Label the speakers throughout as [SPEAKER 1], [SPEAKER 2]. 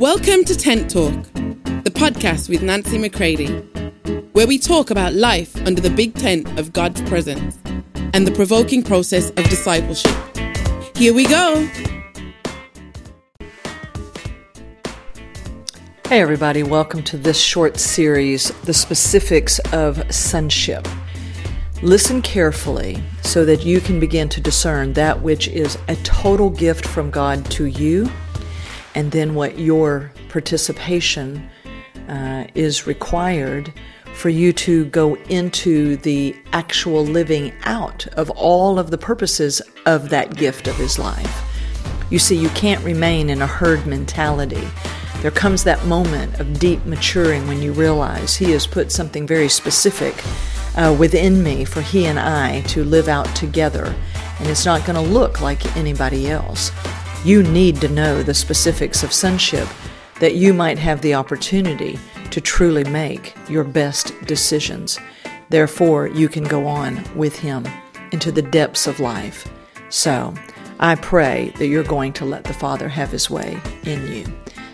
[SPEAKER 1] Welcome to Tent Talk, the podcast with Nancy McCready, where we talk about life under the big tent of God's presence and the provoking process of discipleship. Here we go.
[SPEAKER 2] Hey, everybody, welcome to this short series, The Specifics of Sonship. Listen carefully so that you can begin to discern that which is a total gift from God to you and then what your participation uh, is required for you to go into the actual living out of all of the purposes of that gift of his life. You see, you can't remain in a herd mentality. There comes that moment of deep maturing when you realize he has put something very specific uh, within me for he and I to live out together, and it's not going to look like anybody else. You need to know the specifics of sonship that you might have the opportunity to truly make your best decisions. Therefore, you can go on with Him into the depths of life. So, I pray that you're going to let the Father have His way in you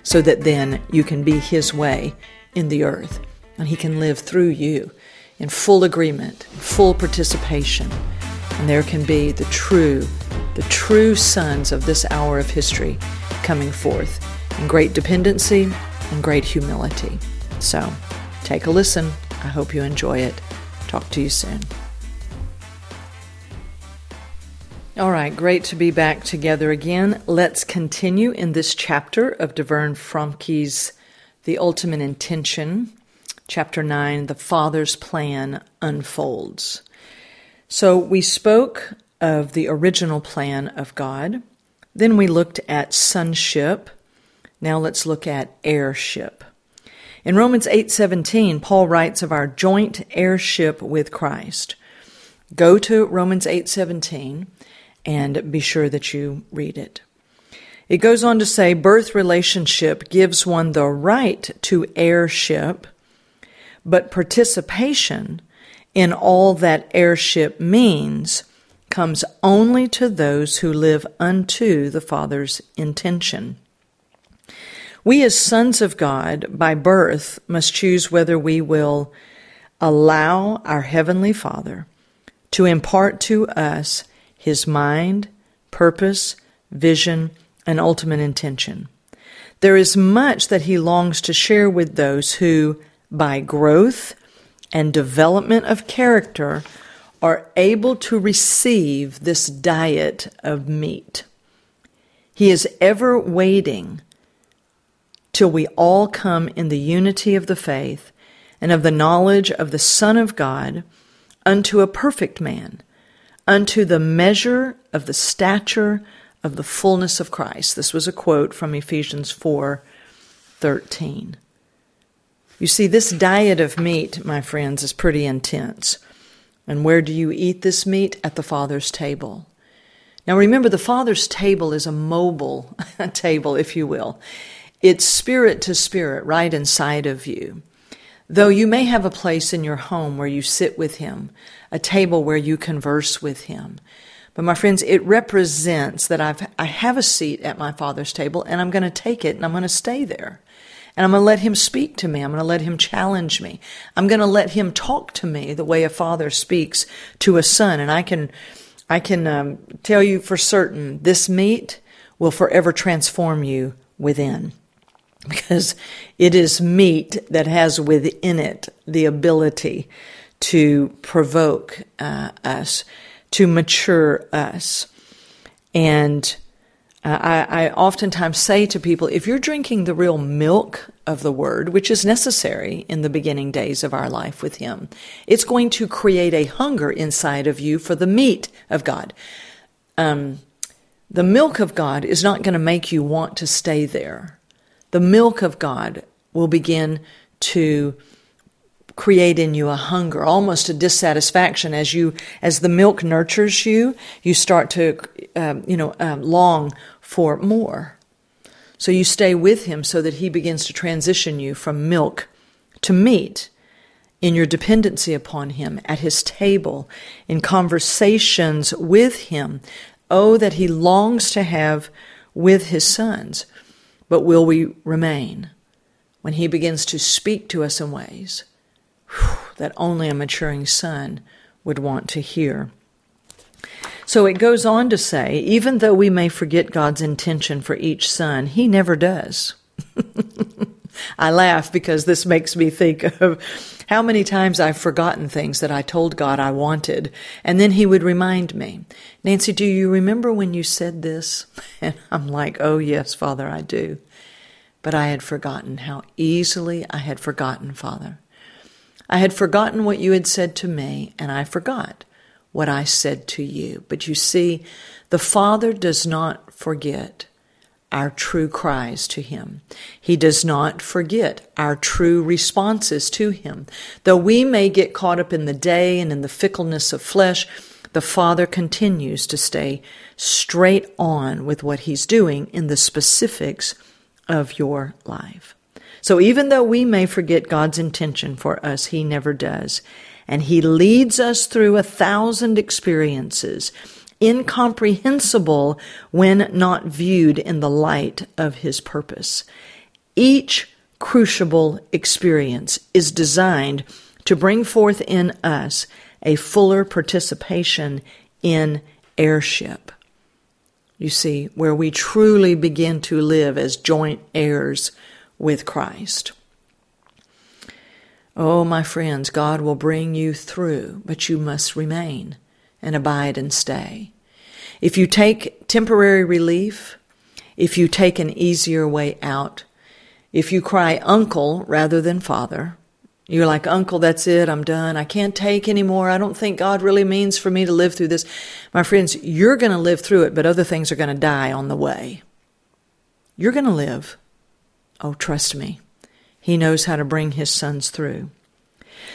[SPEAKER 2] so that then you can be His way in the earth and He can live through you in full agreement, full participation, and there can be the true the true sons of this hour of history coming forth in great dependency and great humility. So, take a listen. I hope you enjoy it. Talk to you soon. All right, great to be back together again. Let's continue in this chapter of DeVern Fromke's The Ultimate Intention, chapter 9, The Father's Plan Unfolds. So, we spoke of the original plan of God. Then we looked at sonship. Now let's look at heirship. In Romans 8:17, Paul writes of our joint heirship with Christ. Go to Romans 8:17 and be sure that you read it. It goes on to say birth relationship gives one the right to heirship, but participation in all that heirship means comes only to those who live unto the Father's intention. We, as sons of God by birth, must choose whether we will allow our Heavenly Father to impart to us His mind, purpose, vision, and ultimate intention. There is much that He longs to share with those who, by growth and development of character, are able to receive this diet of meat. He is ever waiting till we all come in the unity of the faith and of the knowledge of the Son of God unto a perfect man, unto the measure of the stature of the fullness of Christ. This was a quote from Ephesians 4 13. You see, this diet of meat, my friends, is pretty intense. And where do you eat this meat? At the Father's table. Now remember, the Father's table is a mobile table, if you will. It's spirit to spirit right inside of you. Though you may have a place in your home where you sit with Him, a table where you converse with Him. But my friends, it represents that I've, I have a seat at my Father's table and I'm going to take it and I'm going to stay there. And I'm going to let him speak to me. I'm going to let him challenge me. I'm going to let him talk to me the way a father speaks to a son. And I can, I can um, tell you for certain this meat will forever transform you within. Because it is meat that has within it the ability to provoke uh, us, to mature us. And uh, I, I oftentimes say to people, if you're drinking the real milk of the Word, which is necessary in the beginning days of our life with Him, it's going to create a hunger inside of you for the meat of God. Um, the milk of God is not going to make you want to stay there. The milk of God will begin to create in you a hunger, almost a dissatisfaction as you, as the milk nurtures you, you start to, um, you know, um, long for more. So you stay with him so that he begins to transition you from milk to meat in your dependency upon him, at his table, in conversations with him. Oh, that he longs to have with his sons. But will we remain when He begins to speak to us in ways that only a maturing son would want to hear? So it goes on to say, even though we may forget God's intention for each son, He never does. I laugh because this makes me think of how many times I've forgotten things that I told God I wanted, and then He would remind me, Nancy, do you remember when you said this? And I'm like, oh, yes, Father, I do. But I had forgotten how easily I had forgotten, Father. I had forgotten what you had said to me, and I forgot what I said to you. But you see, the Father does not forget our true cries to Him. He does not forget our true responses to Him. Though we may get caught up in the day and in the fickleness of flesh, the Father continues to stay straight on with what He's doing in the specifics of your life. So even though we may forget God's intention for us, He never does. And He leads us through a thousand experiences incomprehensible when not viewed in the light of his purpose. Each crucible experience is designed to bring forth in us a fuller participation in heirship. You see, where we truly begin to live as joint heirs with Christ. Oh, my friends, God will bring you through, but you must remain and abide and stay. If you take temporary relief, if you take an easier way out, if you cry uncle rather than father, you're like, Uncle, that's it. I'm done. I can't take anymore. I don't think God really means for me to live through this. My friends, you're going to live through it, but other things are going to die on the way. You're going to live. Oh, trust me. He knows how to bring his sons through.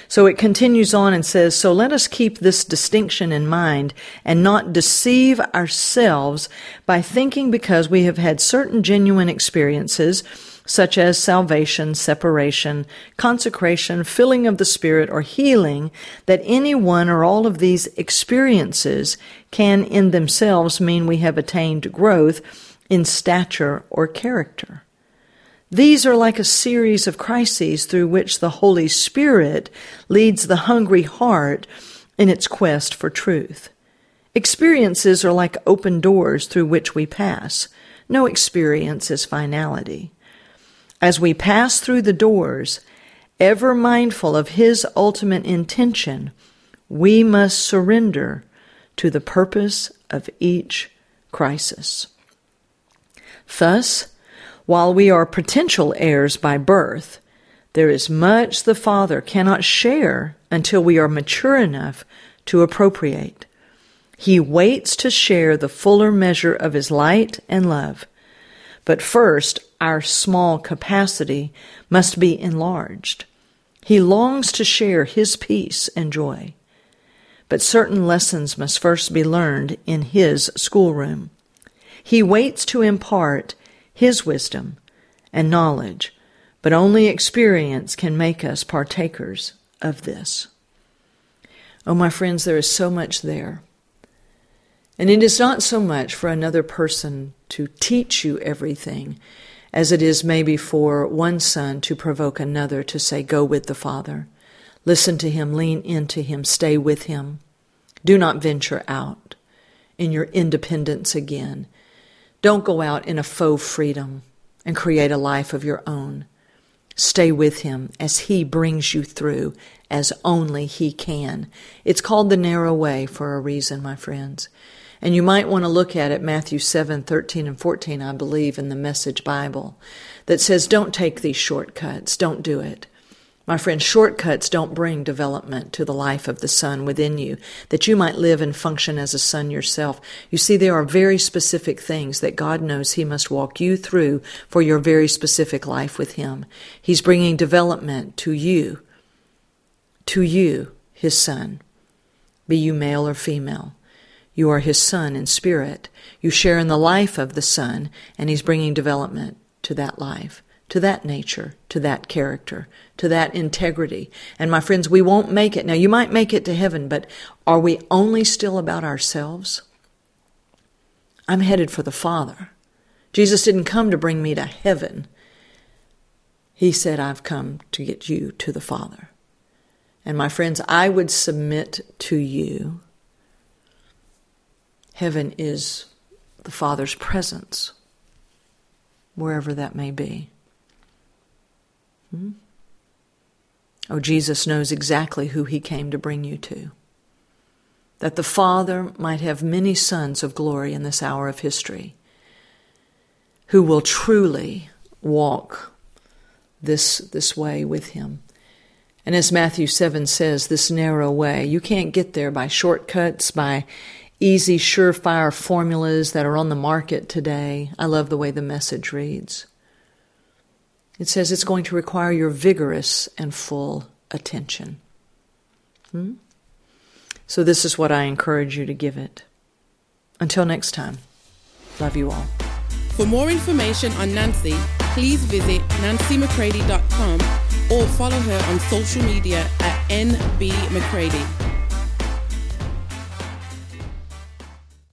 [SPEAKER 2] So it continues on and says, So let us keep this distinction in mind and not deceive ourselves by thinking because we have had certain genuine experiences, such as salvation, separation, consecration, filling of the Spirit, or healing, that any one or all of these experiences can in themselves mean we have attained growth in stature or character. These are like a series of crises through which the Holy Spirit leads the hungry heart in its quest for truth. Experiences are like open doors through which we pass. No experience is finality. As we pass through the doors, ever mindful of His ultimate intention, we must surrender to the purpose of each crisis. Thus, while we are potential heirs by birth, there is much the Father cannot share until we are mature enough to appropriate. He waits to share the fuller measure of His light and love. But first, our small capacity must be enlarged. He longs to share His peace and joy. But certain lessons must first be learned in His schoolroom. He waits to impart his wisdom and knowledge, but only experience can make us partakers of this. Oh, my friends, there is so much there. And it is not so much for another person to teach you everything as it is maybe for one son to provoke another to say, Go with the Father. Listen to him, lean into him, stay with him. Do not venture out in your independence again. Don't go out in a faux freedom and create a life of your own. Stay with Him as He brings you through as only He can. It's called the narrow way for a reason, my friends. And you might want to look at it, Matthew 7, 13 and 14, I believe, in the Message Bible, that says, don't take these shortcuts. Don't do it. My friend, shortcuts don't bring development to the life of the son within you, that you might live and function as a son yourself. You see, there are very specific things that God knows He must walk you through for your very specific life with Him. He's bringing development to you, to you, His son. Be you male or female. You are His son in spirit. You share in the life of the son, and He's bringing development to that life to that nature, to that character, to that integrity. And my friends, we won't make it. Now, you might make it to heaven, but are we only still about ourselves? I'm headed for the Father. Jesus didn't come to bring me to heaven. He said, I've come to get you to the Father. And my friends, I would submit to you heaven is the Father's presence, wherever that may be. Hmm? Oh, Jesus knows exactly who he came to bring you to. That the Father might have many sons of glory in this hour of history who will truly walk this, this way with him. And as Matthew 7 says, this narrow way, you can't get there by shortcuts, by easy, surefire formulas that are on the market today. I love the way the message reads. It says it's going to require your vigorous and full attention. Hmm? So, this is what I encourage you to give it. Until next time, love you all.
[SPEAKER 1] For more information on Nancy, please visit nancymccready.com or follow her on social media at nbmccready.